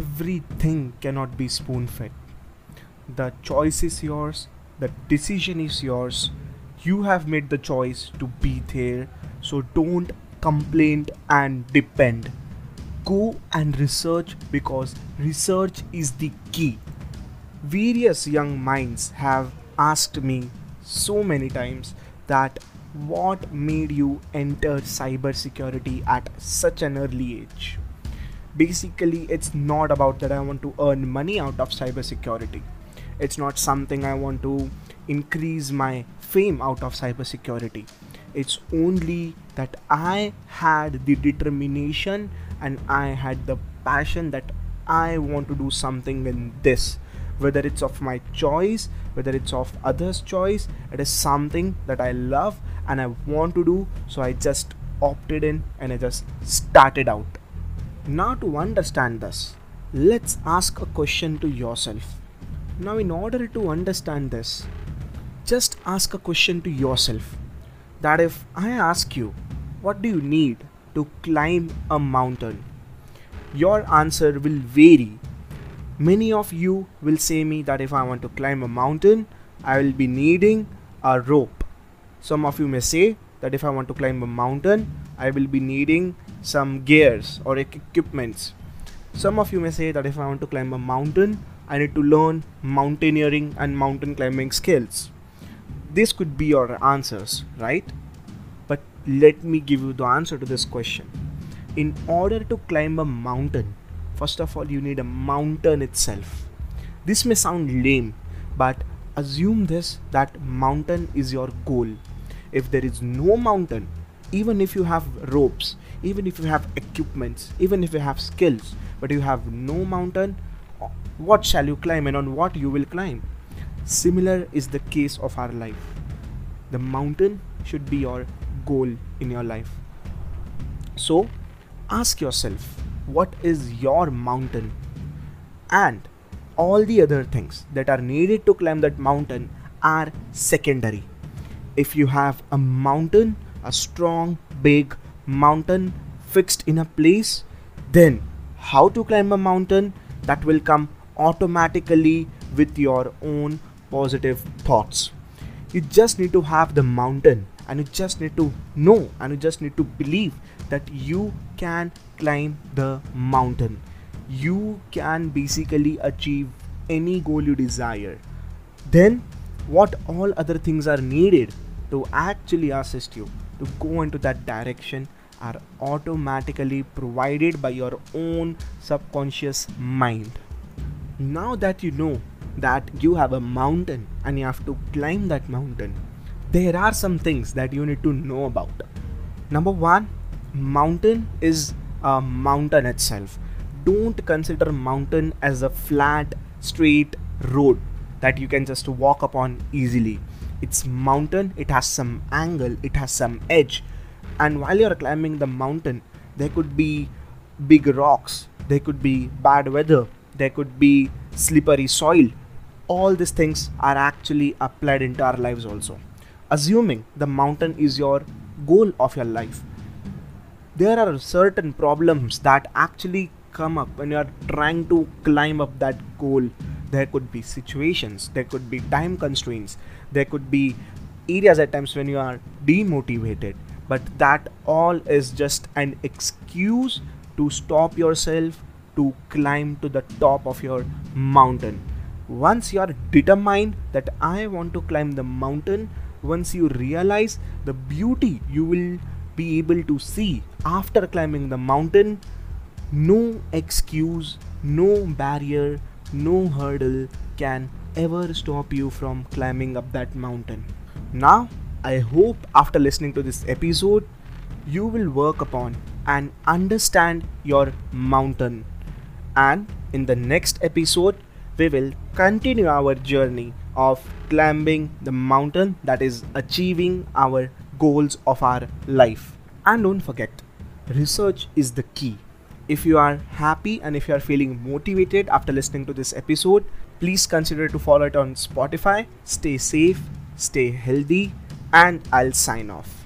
everything cannot be spoon fed. The choice is yours, the decision is yours. You have made the choice to be there, so don't complain and depend. Go and research because research is the key. Various young minds have asked me so many times that what made you enter cybersecurity at such an early age? Basically, it's not about that I want to earn money out of cybersecurity. It's not something I want to increase my fame out of cybersecurity. It's only that I had the determination and I had the passion that I want to do something in this whether it's of my choice whether it's of others choice it is something that i love and i want to do so i just opted in and i just started out now to understand this let's ask a question to yourself. Now in order to understand this just ask a question to yourself. That if i ask you what do you need to climb a mountain? Your answer will vary. Many of you will say me that if I want to climb a mountain, I will be needing a rope. Some of you may say that if I want to climb a mountain, I will be needing some gears or equipments. Some of you may say that if I want to climb a mountain, I need to learn mountaineering and mountain climbing skills. This could be your answers, right? But let me give you the answer to this question. In order to climb a mountain, first of all you need a mountain itself this may sound lame but assume this that mountain is your goal if there is no mountain even if you have ropes even if you have equipments even if you have skills but you have no mountain what shall you climb and on what you will climb? Similar is the case of our life. The mountain should be your goal in your life. So ask yourself what is your mountain? And all the other things that are needed to climb that mountain are secondary. If you have a mountain a strong big mountain fixed in a place then how to climb a mountain that will come automatically with your own positive thoughts you just need to have the mountain and you just need to know and you just need to believe that you can climb the mountain. You can basically achieve any goal you desire. Then, what all other things are needed to actually assist you to go into that direction are automatically provided by your own subconscious mind. Now that you know that you have a mountain and you have to climb that mountain, there are some things that you need to know about. Number one, mountain is a mountain itself don't consider mountain as a flat straight road that you can just walk upon easily it's mountain it has some angle it has some edge and while you're climbing the mountain there could be big rocks there could be bad weather there could be slippery soil. All these things are actually applied into our lives also. Assuming the mountain is your goal of your life there are certain problems that actually come up when you are trying to climb up that goal. There could be situations there could be time constraints there could be areas at times when you are demotivated but that all is just an excuse to stop yourself to climb to the top of your mountain. Once you are determined that i want to climb the mountain once you realize the beauty you will be able to see after climbing the mountain no excuse no barrier no hurdle can ever stop you from climbing up that mountain. Now i hope after listening to this episode you will work upon and understand your mountain and in the next episode we will continue our journey of climbing the mountain that is achieving our goals of our life and don't forget research is the key. If you are happy and if you are feeling motivated after listening to this episode, please consider to follow it on Spotify. Stay safe, stay healthy, and I'll sign off.